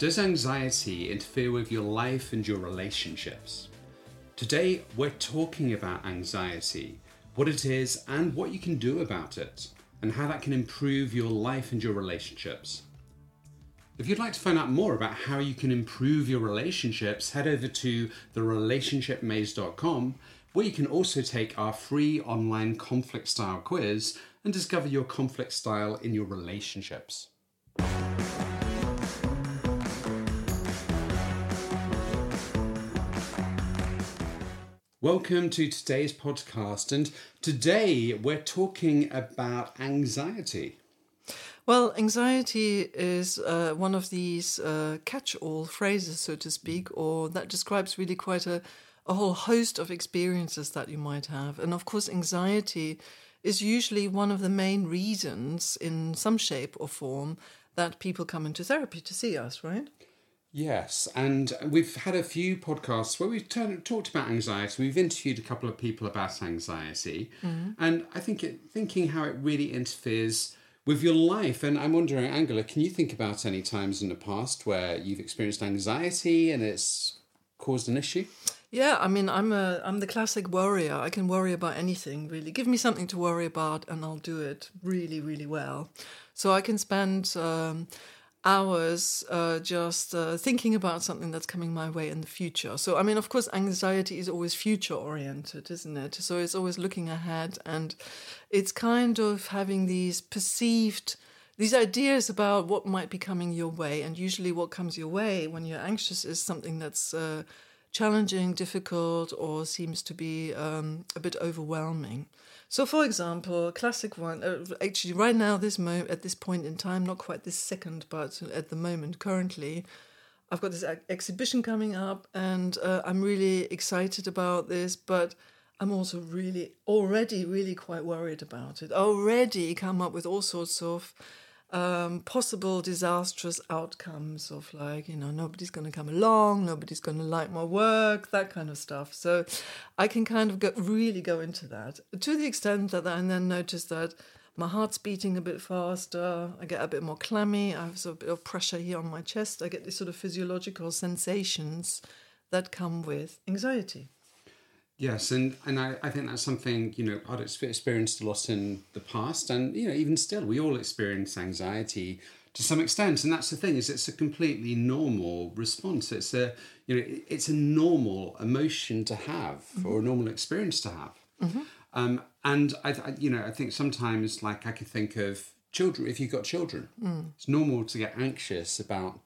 Does anxiety interfere with your life and your relationships? Today, we're talking about anxiety, what it is, and what you can do about it, and how that can improve your life and your relationships. If you'd like to find out more about how you can improve your relationships, head over to therelationshipmaze.com, where you can also take our free online conflict style quiz and discover your conflict style in your relationships. Welcome to today's podcast, and today we're talking about anxiety. Well, anxiety is uh, one of these uh, catch all phrases, so to speak, or that describes really quite a, a whole host of experiences that you might have. And of course, anxiety is usually one of the main reasons, in some shape or form, that people come into therapy to see us, right? Yes, and we've had a few podcasts where we've turned, talked about anxiety. We've interviewed a couple of people about anxiety, mm-hmm. and I think it, thinking how it really interferes with your life. And I'm wondering, Angela, can you think about any times in the past where you've experienced anxiety and it's caused an issue? Yeah, I mean, I'm a I'm the classic worrier. I can worry about anything really. Give me something to worry about, and I'll do it really, really well. So I can spend. Um, hours uh, just uh, thinking about something that's coming my way in the future. So, I mean, of course, anxiety is always future oriented, isn't it? So, it's always looking ahead and it's kind of having these perceived. These ideas about what might be coming your way, and usually what comes your way when you're anxious is something that's uh, challenging, difficult, or seems to be um, a bit overwhelming. So, for example, classic one, uh, actually, right now, this mo- at this point in time, not quite this second, but at the moment, currently, I've got this exhibition coming up, and uh, I'm really excited about this, but I'm also really already really quite worried about it. Already come up with all sorts of um, possible disastrous outcomes of like you know nobody's going to come along nobody's going to like my work that kind of stuff. So i can kind of go, really go into that. To the extent that i then notice that my heart's beating a bit faster i get a bit more clammy i have a bit of pressure here on my chest i get these sort of physiological sensations that come with anxiety Yes, and, and I, I think that's something, you know, I'd experienced a lot in the past and, you know, even still, we all experience anxiety to some extent. And that's the thing is it's a completely normal response. It's a, you know, it's a normal emotion to have mm-hmm. or a normal experience to have. Mm-hmm. Um, and I, I, you know, I think sometimes like I could think of children, if you've got children, mm. it's normal to get anxious about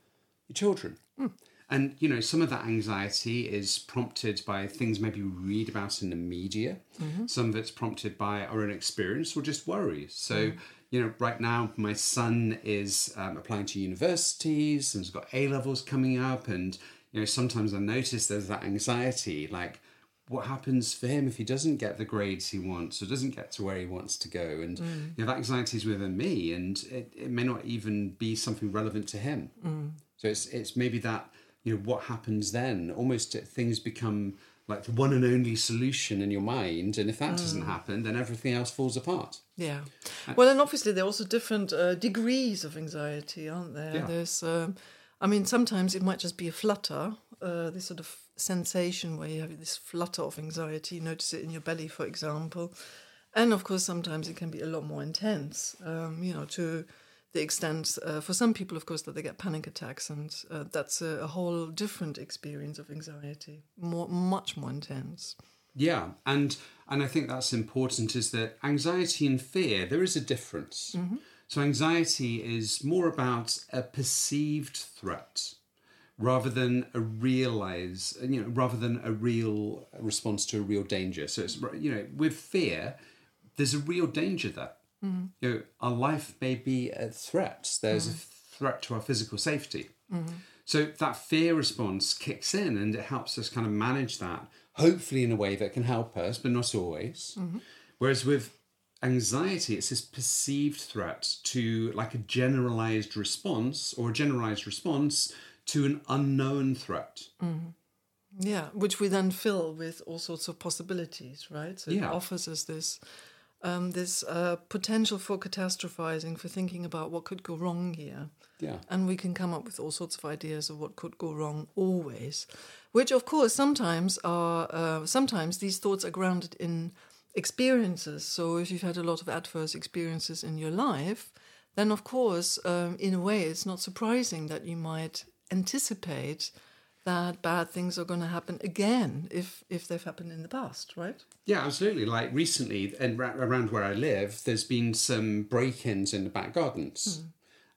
your children. Mm. And you know, some of that anxiety is prompted by things maybe we read about in the media. Mm-hmm. Some of it's prompted by our own experience or just worries. So, mm. you know, right now my son is um, applying to universities and has got A levels coming up, and you know, sometimes I notice there's that anxiety, like what happens for him if he doesn't get the grades he wants or doesn't get to where he wants to go and mm. you know that anxiety is within me and it, it may not even be something relevant to him mm. so it's it's maybe that you know what happens then? Almost things become like the one and only solution in your mind and if that mm. doesn't happen then everything else falls apart. Yeah. Uh, well and obviously there are also different uh, degrees of anxiety aren't there? Yeah. there's um, i mean sometimes it might just be a flutter uh, this sort of sensation where you have this flutter of anxiety you notice it in your belly for example. And of course sometimes it can be a lot more intense um, you know to the extent uh, for some people, of course, that they get panic attacks, and uh, that's a, a, whole different experience of anxiety, more much more intense. Yeah, and and I think that's important. Is that anxiety and fear? There is a difference. Mm-hmm. So anxiety is more about a perceived threat rather than a realize, you know, rather than a real response to a real danger. So it's you know, with fear, there's a real danger there Mm. You know, our life may be a threat. There's mm. a threat to our physical safety. Mm. So that fear response kicks in and it helps us kind of manage that, hopefully in a way that can help us, but not always. Mm-hmm. Whereas with anxiety, it's this perceived threat to like a generalized response or a generalized response to an unknown threat. Mm-hmm. Yeah, which we then fill with all sorts of possibilities, right? So yeah. it offers us this um, this uh, potential for catastrophizing, for thinking about what could go wrong here. Yeah. And we can come up with all sorts of ideas of what could go wrong always, which of course sometimes are uh, sometimes these thoughts are grounded in experiences. So if you've had a lot of adverse experiences in your life, then of course, um, in a way, it's not surprising that you might anticipate that bad things are going to happen again if if they've happened in the past, right? Yeah, absolutely. Like recently, and ra- around where I live, there's been some break-ins in the back gardens.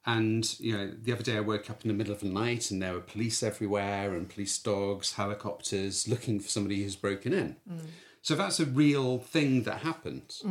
And you know, the other day I woke up in the middle of the night, and there were police everywhere, and police dogs, helicopters, looking for somebody who's broken in. So that's a real thing that happens.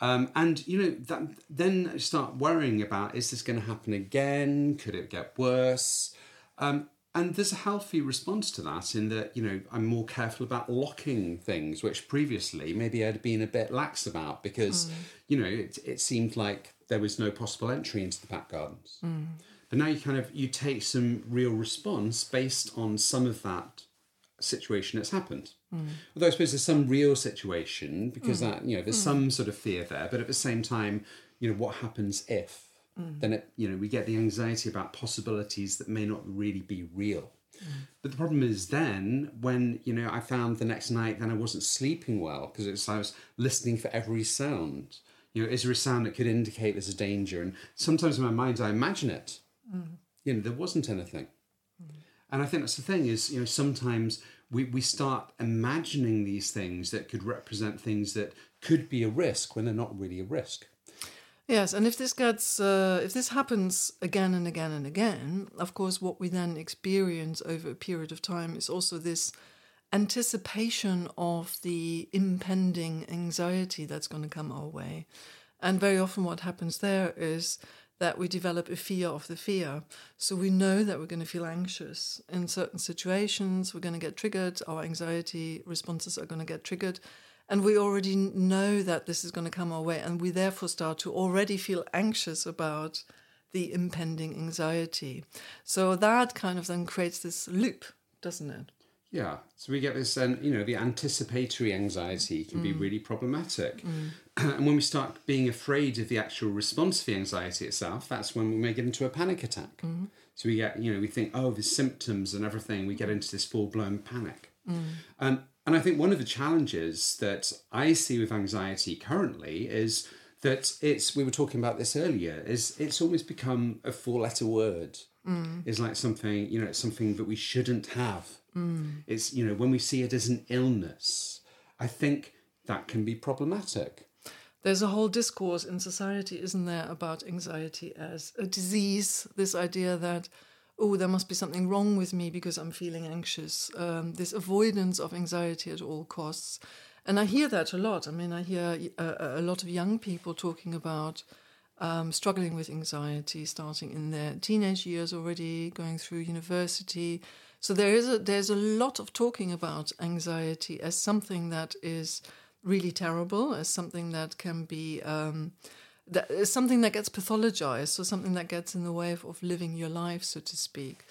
Um, and you know that then start worrying about: is this going to happen again? Could it get worse? Um, and there's a healthy response to that in that you know I'm more careful about locking things, which previously maybe I'd been a bit lax about because mm. you know it, it seemed like there was no possible entry into the back gardens. Mm. But now you kind of you take some real response based on some of that situation that's happened. Mm. Although I suppose there's some real situation because that you know there's some sort of fear there, but at the same time, you know what happens if? Mm. Then it you know we get the anxiety about possibilities that may not really be real. Mm. But the problem is then when you know I found the next night then I wasn't sleeping well because it's I was listening for every sound. You know, is there a sound that could indicate there's a danger? And sometimes in my mind I imagine it. Mm. You know, there wasn't anything. And I think that's the thing is, you know, sometimes we, we start imagining these things that could represent things that could be a risk when they're not really a risk. Yes, and if this gets uh, if this happens again and again and again, of course, what we then experience over a period of time is also this anticipation of the impending anxiety that's going to come our way. And very often, what happens there is that we develop a fear of the fear. So we know that we're going to feel anxious in certain situations, we're going to get triggered, our anxiety responses are going to get triggered. And we already know that this is going to come our way, and we therefore start to already feel anxious about the impending anxiety. So that kind of then creates this loop, doesn't it? Yeah, so we get this, um, you know, the anticipatory anxiety can be really problematic. and when we start being afraid of the actual response to the anxiety itself, that's when we may get into a panic attack. So we get, you know, we think, oh, the symptoms and everything, we get into this full blown panic. Um, and I think one of the challenges that I see with anxiety currently is that it's, we were talking about this earlier, is it's almost become a four letter word. Mm. It's like something, you know, it's something that we shouldn't have. Mm. It's, you know, when we see it as an illness, I think that can be problematic. There's a whole discourse in society, isn't there, about anxiety as a disease? This idea that, oh, there must be something wrong with me because I'm feeling anxious. Um, this avoidance of anxiety at all costs. And I hear that a lot. I mean, I hear a, a lot of young people talking about um, struggling with anxiety, starting in their teenage years already, going through university. So there is a, there's a lot of talking about anxiety as something that is really terrible, as something that can be um, that is something that gets pathologized, or something that gets in the way of, of living your life, so to speak.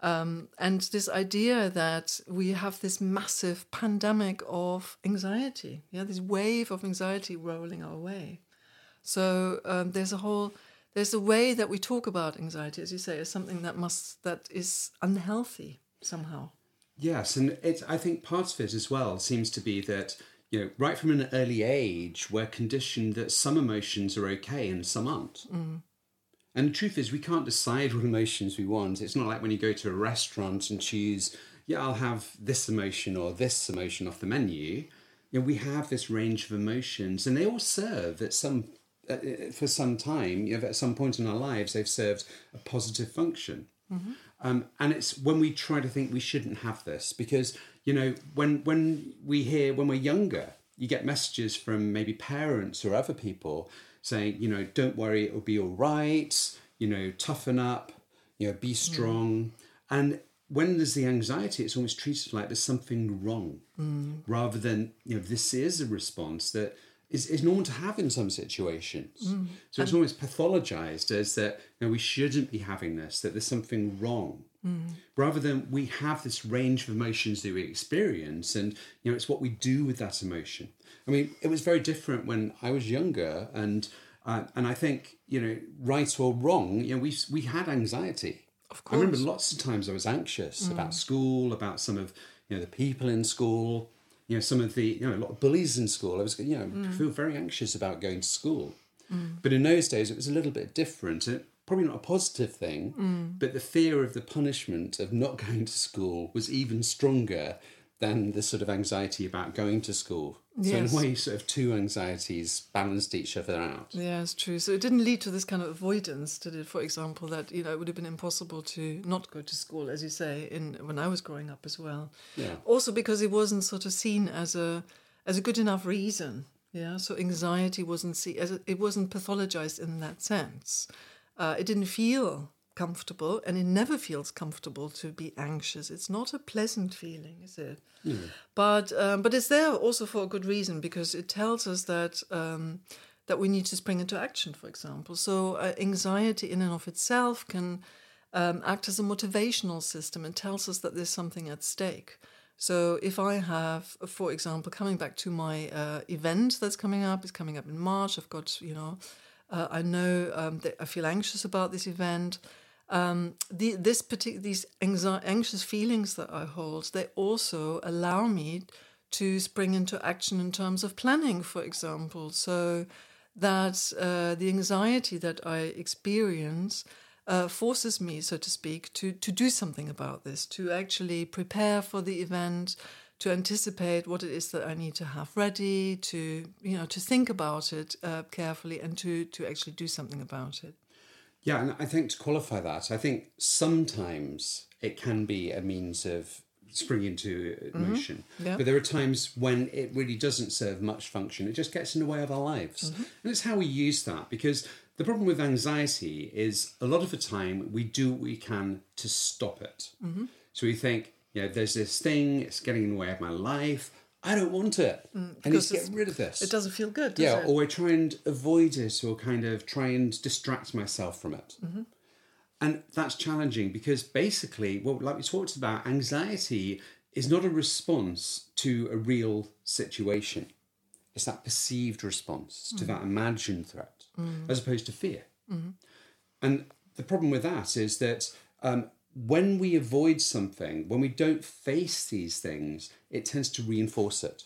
Um, and this idea that we have this massive pandemic of anxiety, yeah, this wave of anxiety rolling our way. So um, there's a whole there's a way that we talk about anxiety, as you say, as something that must that is unhealthy somehow. Yes, and it's I think part of it as well seems to be that you know right from an early age we're conditioned that some emotions are okay and some aren't. Mm. And the truth is we can't decide what emotions we want. It's not like when you go to a restaurant and choose, yeah, I'll have this emotion or this emotion off the menu. You know, we have this range of emotions, and they all serve at some uh, uh for some time. You know, at some point in our lives, they've served a positive function. Mm-hmm. Um, and it's when we try to think we shouldn't have this because you know when when we hear when we're younger, you get messages from maybe parents or other people saying, you know, don't worry, it'll be all right. You know, toughen up. You know, be strong. And when there's the anxiety, it's almost treated like there's something wrong, rather than you know this is a response that is, is normal to have in some situations. Mm. So it's almost pathologized as that you know, we shouldn't be having this, that there's something wrong. Mm. Rather than we have this range of emotions that we experience, and you know it's what we do with that emotion. I mean, it was very different when I was younger, and Uh, and I think, you know, right or wrong, you know, we, we had anxiety. Of course, I remember lots of times I was anxious about mm. school, about some of, you know, the people in school, you know, some of the, you know, a lot of bullies in school. I was, you know, mm. feel very anxious about going to school. Mm. But in those days, it was a little bit different. And probably not a positive thing, mm. but the fear of the punishment of not going to school was even stronger than the sort of anxiety about going to school. So in a way, sort of two anxieties balanced each other out. Yeah, it's true. So it didn't lead to this kind of avoidance, did it? For example, that you know it would have been impossible to not go to school, as you say, in when I was growing up as well. Yeah. Also because it wasn't sort of seen as a as a good enough reason. Yeah. So anxiety wasn't see as a, it wasn't pathologized in that sense. Uh, it didn't feel comfortable, and it never feels comfortable to be anxious. It's not a pleasant feeling, is it? But um, but it's there also for a good reason because it tells us that um, that we need to spring into action. For example, so uh, anxiety in and of itself can um, act as a motivational system and tells us that there's something at stake. So if I have, for example, coming back to my uh, event that's coming up, it's coming up in March. I've got you know, uh, I know um, that I feel anxious about this event um, the, this particular these anxi- anxious feelings that I hold, they also allow me to spring into action in terms of planning, for example. So that uh, the anxiety that I experience uh, forces me, so to speak, to to do something about this, to actually prepare for the event, to anticipate what it is that I need to have ready, to you know to think about it uh, carefully, and to to actually do something about it. Yeah, and I think to qualify that, I think sometimes it can be a means of springing into mm-hmm. motion. Yeah. But there are times when it really doesn't serve much function. It just gets in the way of our lives. Mm-hmm. And it's how we use that because the problem with anxiety is a lot of the time we do what we can to stop it. Mm-hmm. So we think, you know, there's this thing, it's getting in the way of my life. I don't want it. Mm, I need because to get rid of this. It doesn't feel good, does Yeah, it? or I try and avoid it or kind of try and distract myself from it. Mm-hmm. And that's challenging because basically, well, like we talked about, anxiety is not a response to a real situation. It's that perceived response to mm. that imagined threat, mm. as opposed to fear. Mm-hmm. And the problem with that is that um, when we avoid something, when we don't face these things, it tends to reinforce it.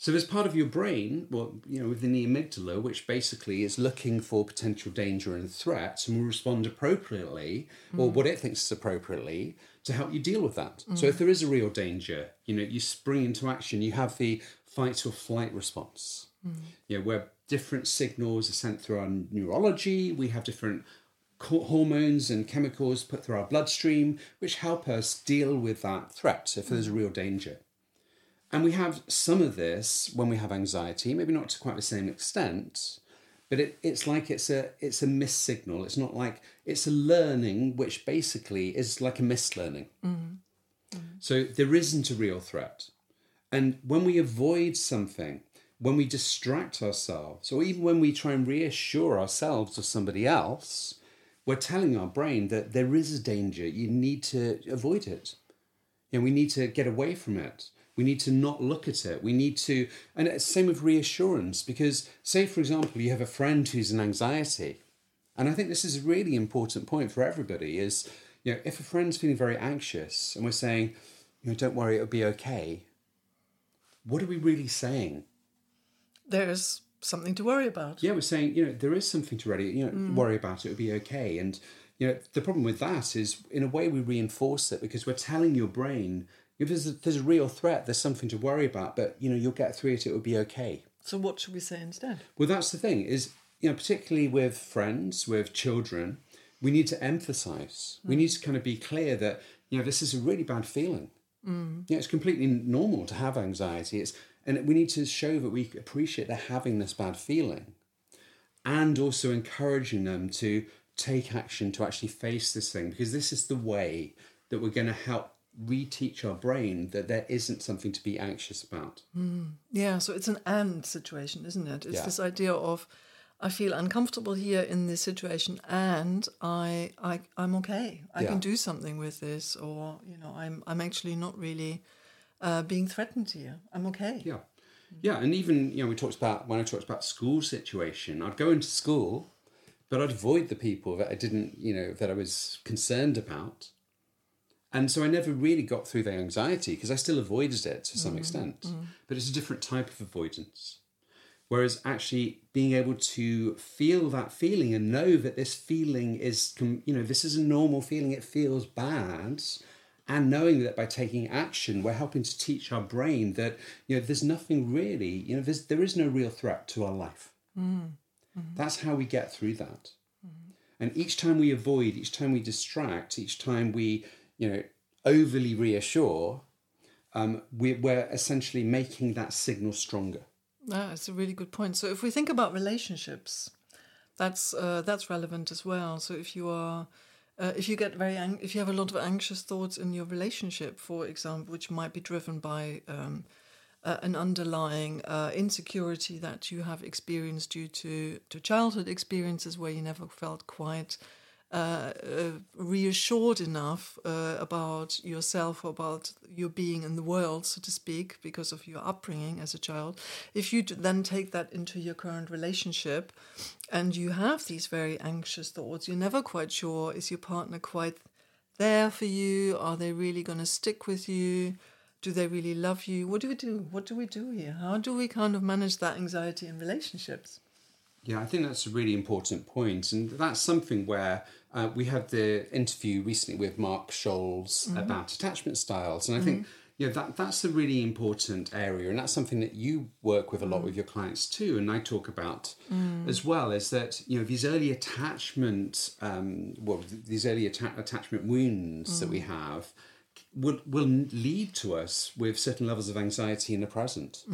So there's part of your brain, well, you know, within the amygdala, which basically is looking for potential danger and threats and will respond appropriately, or hmm. what it thinks is appropriately, to help you deal with that. So hmm. if there is a real danger, you know, you spring into action, you have the fight or flight response. Hmm. You know, where different signals are sent through our neurology, we have different hormones and chemicals put through our bloodstream, which help us deal with that threat if there's a real danger. And we have some of this when we have anxiety, maybe not to quite the same extent, but it, it's like it's a it's a missed signal. It's not like it's a learning which basically is like a missed learning. Mm-hmm. So there isn't a real threat. And when we avoid something, when we distract ourselves, or even when we try and reassure ourselves or somebody else, we're telling our brain that there is a danger. You need to avoid it. You know, we need to get away from it. We need to not look at it. We need to, and it's same with reassurance because, say, for example, you have a friend who's in anxiety, and I think this is a really important point for everybody. Is you know, if a friend's feeling very anxious and we're saying, you know, don't worry, it'll be okay. What are we really saying? There's something to worry about. Yeah, we're saying, you know, there is something to worry, you know, worry about. It would be okay. And you know, the problem with that is, in a way, we reinforce it because we're telling your brain if there's a, there's a real threat, there's something to worry about, but you know, you'll get through it. It will be okay. So what should we say instead? Well, that's the thing is, you know, particularly with friends, with children, we need to emphasize. We need to kind of be clear that you know this is a really bad feeling. Mm. Yeah, it's completely normal to have anxiety. It's and we need to show that we appreciate they're having this bad feeling, and also encouraging them to take action to actually face this thing because this is the way that we're going to help reteach our brain that there isn't something to be anxious about. Mm. Yeah, so it's an and situation, isn't it? It's Yeah. this idea of I feel uncomfortable here in this situation and I I I'm okay. I Yeah. can do something with this or you know, I'm I'm actually not really uh, being threatened here. I'm okay. Yeah. Yeah, and even you know we talked about when I talked about school situation, I'd go into school, but I'd avoid the people that I didn't you know that I was concerned about, and so I never really got through the anxiety because I still avoided it to some extent, but it's a different type of avoidance. Whereas actually being able to feel that feeling and know that this feeling is, you know, this is a normal feeling, it feels bad, and knowing that by taking action, we're helping to teach our brain that, you know, there's nothing really, you know, there's, there is no real threat to our life. That's how we get through that. And each time we avoid, each time we distract, each time we, you know, overly reassure, um, we, we're essentially making that signal stronger. Yeah, it's a really good point. So if we think about relationships, that's uh, that's relevant as well. So if you are uh, if you get very ang- if you have a lot of anxious thoughts in your relationship, for example, which might be driven by um, uh, an underlying uh, insecurity that you have experienced due to to childhood experiences where you never felt quite uh, uh, reassured enough uh, about yourself, about your being in the world, so to speak, because of your upbringing as a child. If you then take that into your current relationship and you have these very anxious thoughts, you're never quite sure is your partner quite there for you? Are they really going to stick with you? Do they really love you? What do we do? What do we do here? How do we kind of manage that anxiety in relationships? Yeah, I think that's a really important point, and that's something where uh, we had the interview recently with Mark Scholes mm-hmm. about attachment styles, and I think mm-hmm. you know that that's a really important area, and that's something that you work with a lot mm. with your clients too, and I talk about mm. as well. Is that you know these early attachment, um, well, these early atta- attachment wounds that we mm. have will will lead to us with certain levels of anxiety in the present.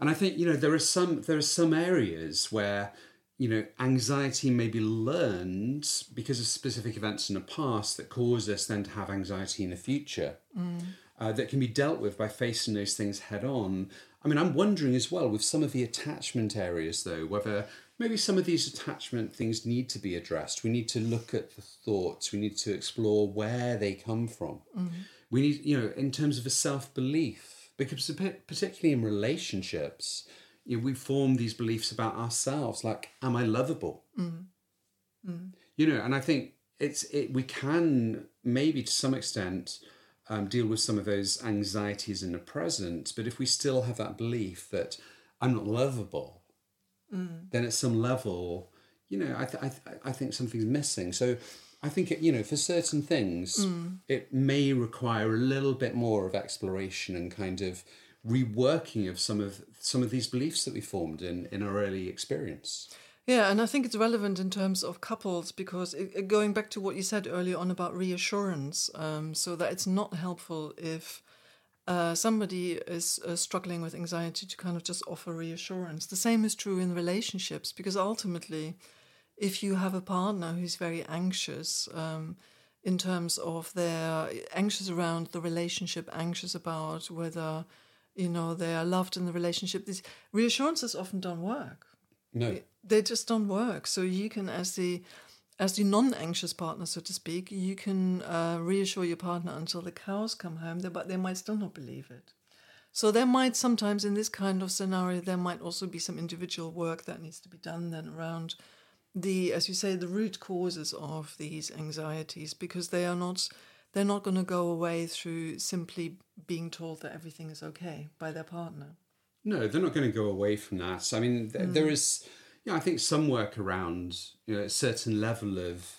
And I think you know there are some there are some areas where you know anxiety may be learned because of specific events in the past that cause us then to have anxiety in the future. Uh, that can be dealt with by facing those things head on. I mean, I'm wondering as well with some of the attachment areas, though, whether maybe some of these attachment things need to be addressed. We need to look at the thoughts. We need to explore where they come from. We need, you know, in terms of a self belief, because particularly in relationships, you know, we form these beliefs about ourselves, like, "Am I lovable?" Mm. Mm. You know, and I think it's it. We can maybe to some extent um, deal with some of those anxieties in the present, but if we still have that belief that I'm not lovable, mm. then at some level, you know, I, th- I, th- I think something's missing. So I think, it, you know, for certain things, it may require a little bit more of exploration and kind of reworking of some of some of these beliefs that we formed in, in our early experience. Yeah, and I think it's relevant in terms of couples because it, going back to what you said earlier on about reassurance, um, so that it's not helpful if uh, somebody is uh, struggling with anxiety to kind of just offer reassurance. The same is true in relationships because ultimately, if you have a partner who's very anxious um, in terms of their anxious around the relationship, anxious about whether you know they are loved in the relationship, these reassurances often don't work No. they just don't work. So you can, as the as the non-anxious partner, so to speak, you can uh, reassure your partner until the cows come home, but they might still not believe it. So there might sometimes in this kind of scenario there might also be some individual work that needs to be done then around the, as you say, the root causes of these anxieties because they are not they're not going to go away through simply being told that everything is okay by their partner. No, they're not going to go away from that. I mean, th- mm. there is, you know, I think some work around, you know, a certain level of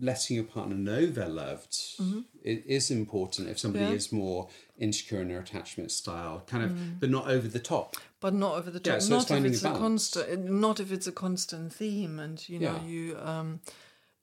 letting your partner know they're loved mm-hmm. it is important if somebody Yeah. is more insecure in their attachment style, kind of, mm. but not over the top. but not over the top. Yeah, so it's not if it's a a constant, not if it's a constant theme, and you know Yeah. you um,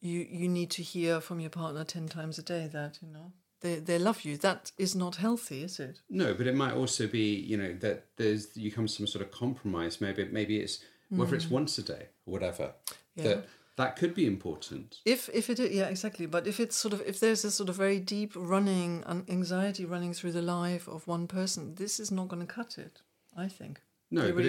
you you need to hear from your partner ten times a day that you know they they love you. That is not healthy, is it? No, but it might also be, you know, that there's you come to some sort of compromise. Maybe maybe it's whether it's mm. once a day or whatever. yeah. That that could be important. If if it yeah exactly, but if it's sort of if there's a sort of very deep running anxiety running through the life of one person, this is not going to cut it. I think. No, the but it-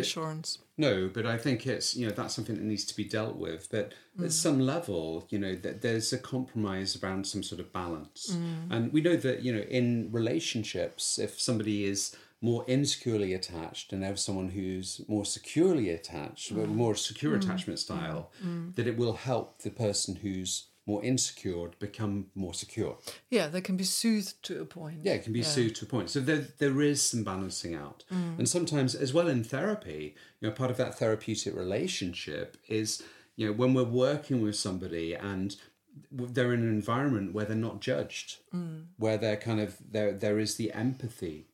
No, but I think it's you know that's something that needs to be dealt with. But at mm. some level, you know, that there's a compromise around some sort of balance, mm. and we know that you know in relationships, if somebody is more insecurely attached and have someone who's more securely attached, a mm. more secure attachment style, that it will help the person who's more insecure become more secure. Yeah, they can be soothed to a point. Yeah, it can be soothed to a point. So there, there is some balancing out. Mm. And sometimes, as well in therapy, you know, part of that therapeutic relationship is, you know, when we're working with somebody and they're in an environment where they're not judged, mm. where they're kind of, there, there is the empathy,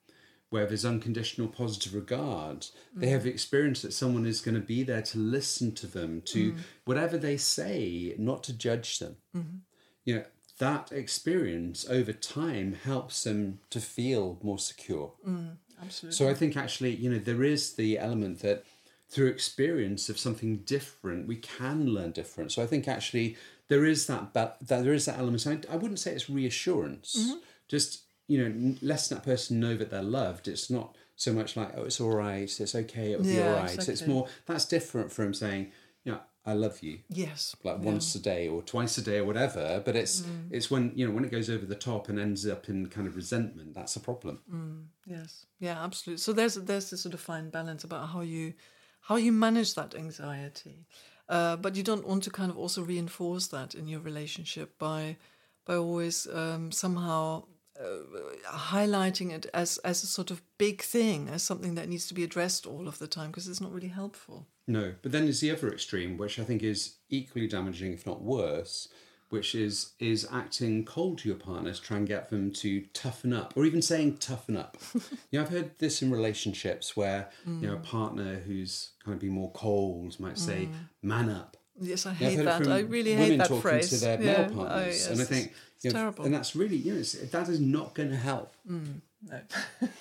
where there's unconditional positive regard. They mm. have experienced that someone is going to be there to listen to them, to mm. whatever they say, not to judge them. Mm-hmm. You know, that experience over time helps them to feel more secure. Mm, absolutely. So I think actually, you know, there is the element that through experience of something different, we can learn different. So I think actually there is that, that there is that element. I, I wouldn't say it's reassurance. Mm-hmm. Just you know, letting that person know that they're loved. It's not so much like oh, it's all right, it's okay, it'll be Yeah, all right. It's more that's different from saying, you know, I love you yes. like once a day or twice a day or whatever but it's it's when you know when it goes over the top and ends up in kind of resentment that's a problem Yes. Yeah, absolutely. So there's there's this sort of fine balance about how you how you manage that anxiety. Uh, but you don't want to kind of also reinforce that in your relationship by by always um, somehow uh, highlighting it as as a sort of big thing, as something that needs to be addressed all of the time, because it's not really helpful. no but then there's the other extreme which i think is equally damaging if not worse which is is acting cold to your partners try and get them to toughen up or even saying toughen up. You know i've heard this in relationships where you know a partner who's kind of be more cold might say man up Yes, I hate that. I really hate that phrase. to their Yeah. male Oh, partners, and I think it's you know, terrible. and that's really you know that is not going to help. No.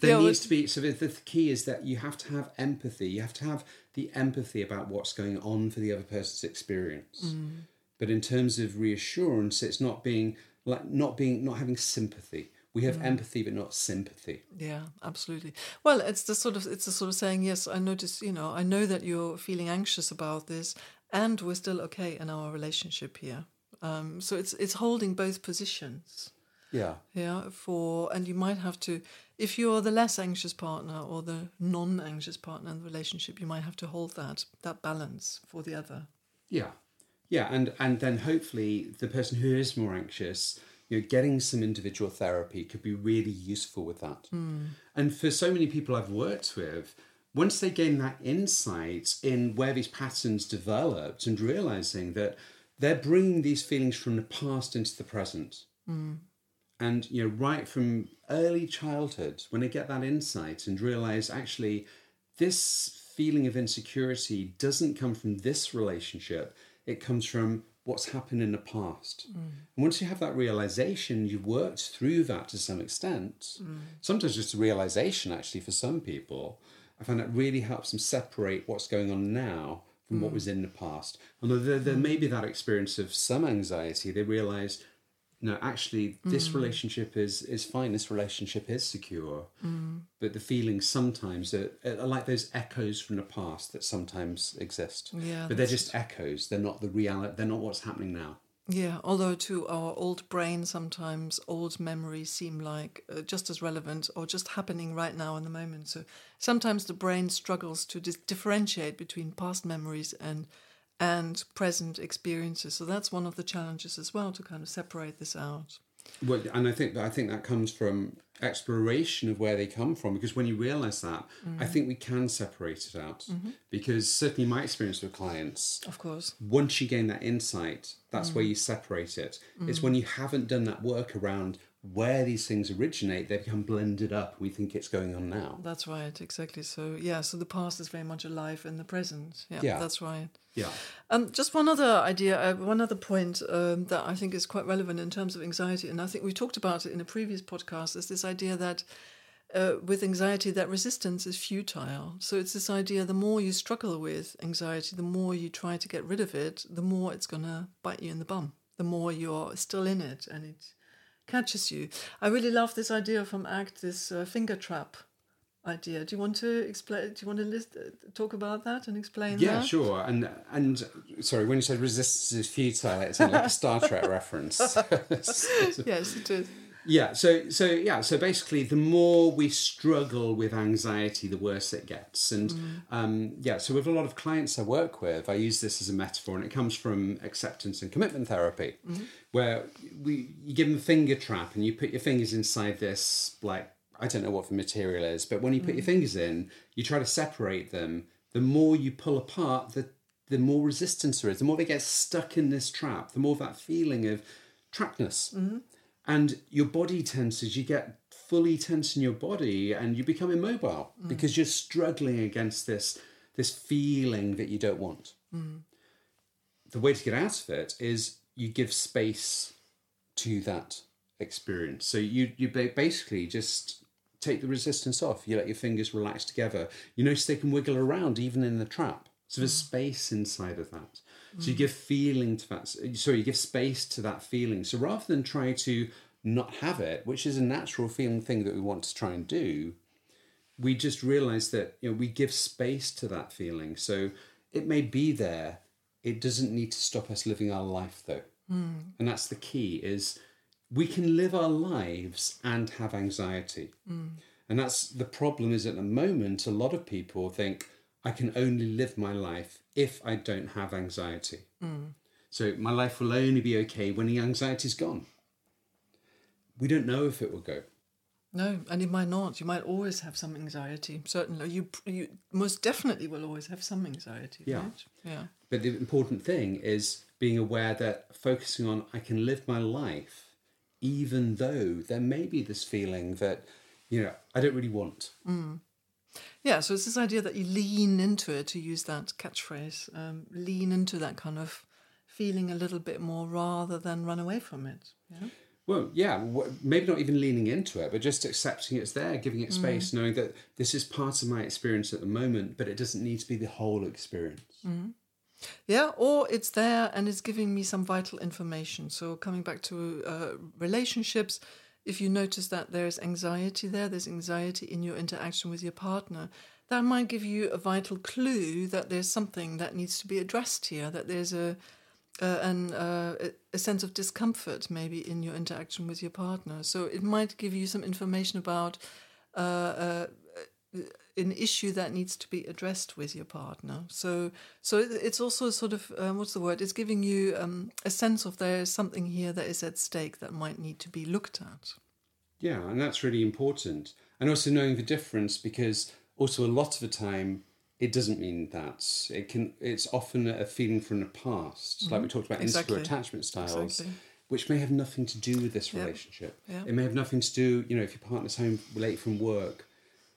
There Yeah, needs to be so the, the key is that you have to have empathy. You have to have the empathy about what's going on for the other person's experience. Mm. But in terms of reassurance, it's not being like not being not having sympathy. We Mm. have empathy, but not sympathy. Yeah, absolutely. Well, it's the sort of it's the sort of saying, yes, I notice, you know, I know that you're feeling anxious about this, and we're still okay in our relationship here. Um, so it's it's holding both positions. Yeah, Yeah, for and you might have to if you're the less anxious partner or the non-anxious partner in the relationship, you might have to hold that that balance for the other. Yeah, yeah, and and then hopefully the person who is more anxious, you know, getting some individual therapy could be really useful with that. Hmm. And for so many people I've worked with, once they gain that insight in where these patterns developed and realizing that they're bringing these feelings from the past into the present. Hmm. And you know, right from early childhood, when they get that insight and realize actually this feeling of insecurity doesn't come from this relationship, it comes from what's happened in the past. Mm. And once you have that realization, you've worked through that to some extent. Mm. Sometimes just a realization, actually, for some people, I find that really helps them separate what's going on now from what mm. was in the past. Although there, there may be that experience of some anxiety, they realize no, actually, this relationship is is fine. This relationship is secure, but the feelings sometimes are, are like those echoes from the past that sometimes exist. Yeah, but they're just echoes. They're not the reality. They're not what's happening now. Yeah, although to our old brain, sometimes old memories seem like uh, just as relevant or just happening right now in the moment. So sometimes the brain struggles to dis- differentiate between past memories and and present experiences. So that's one of the challenges as well to kind of separate this out. Well, and I think I think that comes from exploration of where they come from. Because when you realise that, I mm. think we can separate it out. Mm-hmm. Because certainly my experience with clients, Of course. once you gain that insight, that's where mm. you separate it. It's mm. when you haven't done that work around where these things originate, they become blended up. We think it's going on now. That's right, exactly. So yeah, so the past is very much alive in the present. Yeah, Yeah. that's right. Yeah. Um, just one other idea, uh, one other point um, that I think is quite relevant in terms of anxiety, and I think we talked about it in a previous podcast. Is this idea that uh, with anxiety, that resistance is futile. So it's this idea: the more you struggle with anxiety, the more you try to get rid of it, the more it's gonna bite you in the bum. The more you're still in it, and it catches you. I really love this idea from ACT, this uh, finger trap idea. Do you want to explain? Do you want to list, uh, talk about that and explain that? Yeah, that? sure. And and sorry, when you said resistance is futile, it sounded like a Star Trek reference. Yes, it is. Yeah. So so yeah. So basically, the more we struggle with anxiety, the worse it gets. And mm. um, yeah. So with a lot of clients I work with, I use this as a metaphor, and it comes from acceptance and commitment therapy, mm-hmm. where we you give them a finger trap, and you put your fingers inside this like I don't know what the material is, but when you put your mm. fingers in, you try to separate them. The more you pull apart, the the more resistance there is. The more they get stuck in this trap, the more that feeling of trappedness mm-hmm. And your body tenses you get fully tense in your body and you become immobile mm. because you're struggling against this this feeling that you don't want. Mm. The way to get out of it is you give space to that experience. So you you basically just take the resistance off. You let your fingers relax together. You notice they can wiggle around even in the trap. So there's mm. space inside of that so you give feeling to that sorry you give space to that feeling. So rather than try to not have it which is a natural feeling thing that we want to try and do we just realize that you know we give space to that feeling. So it may be there. It doesn't need to stop us living our life though. Hmm. And that's the key is we can live our lives and have anxiety. Hmm. And that's the problem is at the moment a lot of people think i can only live my life if i don't have anxiety mm. so my life will only be okay when the anxiety's gone we don't know if it will go No, and it might not. You might always have some anxiety. Certainly, you you most definitely will always have some anxiety. Yeah. Right? Yeah. But the important thing is being aware that focusing on I can live my life even though there may be this feeling that, you know, I don't really want. Mm. Yeah. So it's this idea that you lean into it, to use that catchphrase, um, lean into that kind of feeling a little bit more rather than run away from it. Yeah. Well, yeah, maybe not even leaning into it, but just accepting it's there, giving it space, knowing that this is part of my experience at the moment, but it doesn't need to be the whole experience. Yeah, or it's there and it's giving me some vital information. So, coming back to uh, relationships, if you notice that there's anxiety there, there's anxiety in your interaction with your partner, that might give you a vital clue that there's something that needs to be addressed here, that there's a uh, an, uh, a- sense of discomfort maybe in your interaction with your partner. So, it might give you some information about. Uh, uh, an issue that needs to be addressed with your partner. So, so it's also sort of um, what's the word? It's giving you um, a sense of there is something here that is at stake that might need to be looked at. Yeah, and that's really important. And also knowing the difference because also a lot of the time it doesn't mean that. It can it's often a feeling from the past. Like we talked about Exactly. insecure attachment styles. Exactly. Which may have nothing to do with this relationship. Yeah. It may have nothing to do, you know, if your partner's home late from work,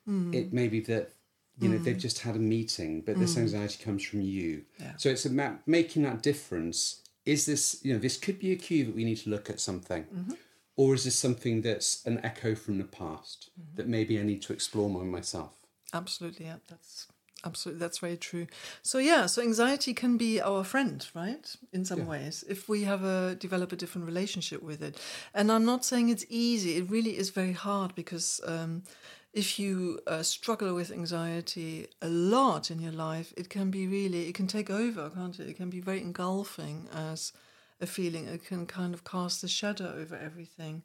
Mm. it may be that, you know, they've just had a meeting, but this anxiety comes from you. Mm. Yeah. So it's about making that difference. Is this, you know, this could be a cue that we need to look at something. Mm-hmm. Or is this something that's an echo from the past Mm-hmm. that maybe I need to explore more myself? Absolutely, yeah, that's absolutely that's very true. So yeah, so anxiety can be our friend, right? In some ways, if we have a develop a different relationship with it. And I'm not saying it's easy. It really is very hard because um, if you uh, struggle with anxiety a lot in your life, it can be really it can take over, can't it? It can be very engulfing as a feeling. It can kind of cast a shadow over everything.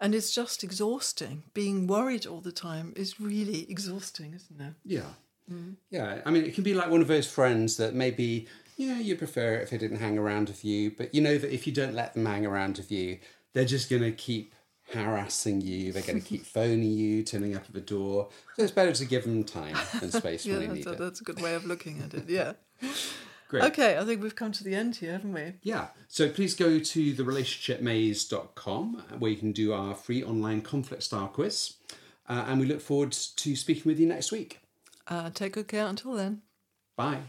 And it's just exhausting. Being worried all the time is really exhausting, isn't it? Yeah. Mm-hmm. Yeah. I mean, it can be like one of those friends that maybe, yeah, you prefer it if they didn't hang around with you, but you know that if you don't let them hang around with you, they're just going to keep harassing you. They're going to keep phoning you, turning up at the door. So it's better to give them time and space Yeah, when they that's need a, it. that's a good way of looking at it. Yeah. Great. Okay, I think we've come to the end here, haven't we? Yeah. So please go to therelationshipmaze.com where you can do our free online conflict style quiz. Uh, and we look forward to speaking with you next week. Uh, take good care until then. Bye.